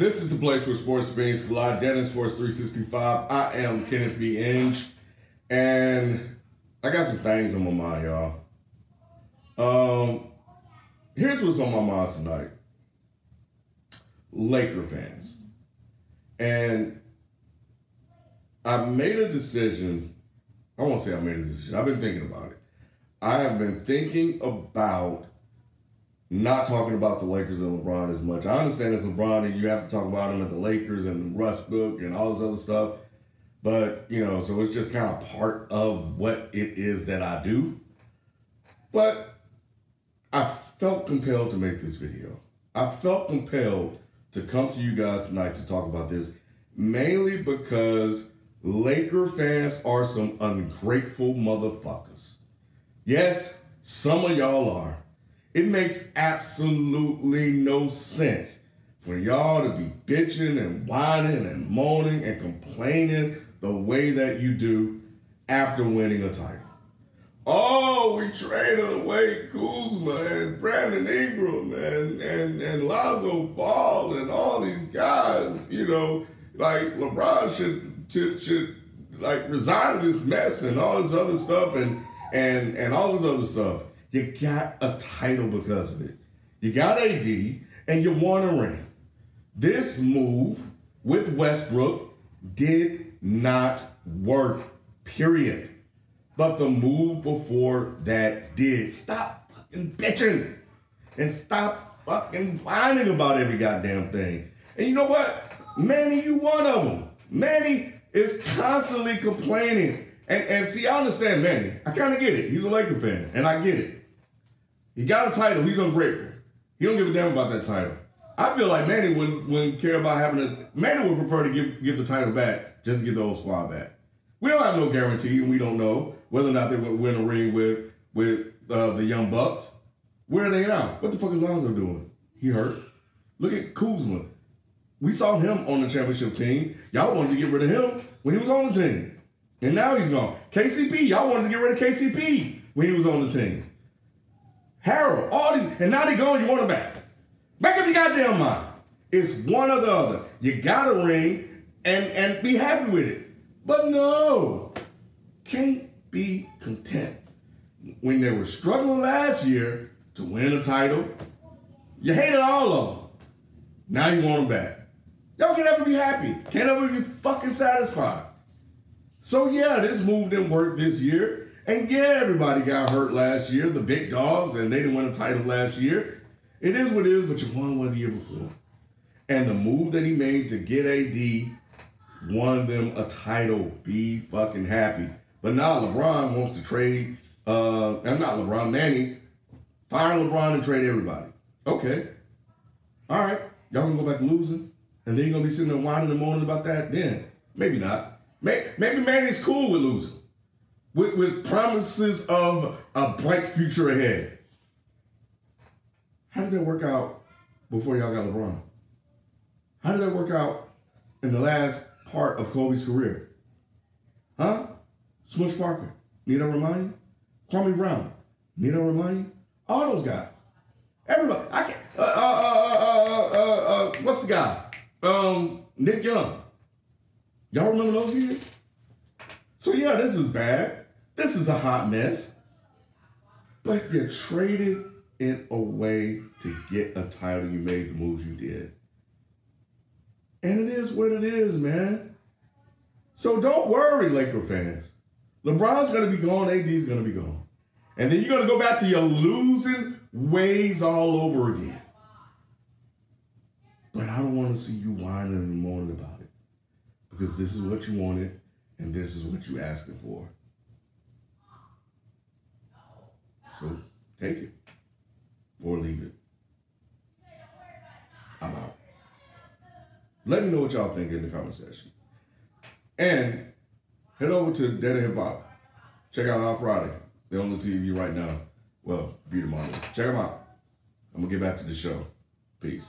This is the place where sports beans collide. Dead End Sports 365. I am Kenneth B. Inge, and I got some things on my mind, y'all. Um, here's what's on my mind tonight: Laker fans, and I made a decision. I won't say I made a decision. I've been thinking about it. I have been thinking about not talking about the Lakers and LeBron as much. I understand as LeBron and you have to talk about him at the Lakers and Russ book and all this other stuff. But, you know, so it's just kind of part of what it is that I do. But I felt compelled to make this video. I felt compelled to come to you guys tonight to talk about this, mainly because Laker fans are some ungrateful motherfuckers. Yes, some of y'all are. It makes absolutely no sense for y'all to be bitching and whining and moaning and complaining the way that you do after winning a title. Oh, we traded away Kuzma and Brandon Ingram and, and, and Lonzo Ball and all these guys, you know, like LeBron should, should, should like resign this mess and all this other stuff and, and, and all this other stuff. You got a title because of it. You got AD and you won a ring. This move with Westbrook did not work, period. But the move before that did. Stop fucking bitching and stop fucking whining about every goddamn thing. And you know what? Manny, you one of them. Manny is constantly complaining. And, and see, I understand Manny. I kind of get it. He's a Laker fan, and I get it. He got a title. He's ungrateful. He don't give a damn about that title. I feel like Manny wouldn't, wouldn't care about having a. Manny would prefer to give give the title back just to get the old squad back. We don't have no guarantee, and we don't know whether or not they would win a ring with with uh, the Young Bucks. Where are they now? What the fuck is Lonzo doing? He hurt. Look at Kuzma. We saw him on the championship team. Y'all wanted to get rid of him when he was on the team. And now he's gone. KCP, y'all wanted to get rid of KCP when he was on the team. Harrell, all these, and now they gone, you want them back. Back up your goddamn mind. It's one or the other. You gotta ring and, and be happy with it. But no, can't be content. When they were struggling last year to win a title, you hated all of them. Now you want them back. Y'all can never be happy. Can't ever be fucking satisfied. So yeah, this move didn't work this year. And yeah, everybody got hurt last year, the big dogs, and they didn't win a title last year. It is what it is, but you won one the year before. And the move that he made to get AD won them a title. Be fucking happy. But now LeBron wants to trade, uh, I'm not LeBron, Manny, fire LeBron and trade everybody. Okay. All right. Y'all gonna go back to losing? And then you're gonna be sitting there whining and moaning about that? Then. Maybe not. Maybe, Manny's cool with losing with, with promises of a bright future ahead. How did that work out before y'all got LeBron? How did that work out in the last part of Kobe's career? Huh? Smush Parker, need I remind? Kwame Brown, need I remind? All those guys. Everybody. I can't. Uh, uh, uh, uh, uh, what's the guy? Um, Nick Young. Y'all remember those years? So yeah, this is bad. This is a hot mess. But you traded it away to get a title. You made the moves you did. And it is what it is, man. So don't worry, Laker fans. LeBron's gonna be gone, AD's gonna be gone. And then you're gonna go back to your losing ways all over again. But I don't want to see you whining and moaning about it. Because this is what you wanted and this is what you asking for. So take it or leave it. I'm out. Let me know what y'all think in the comment section. And head over to Dead Hip Hop. Check out our Friday. They're on the TV right now. Well, be tomorrow. Check them out. I'm gonna get back to the show. Peace.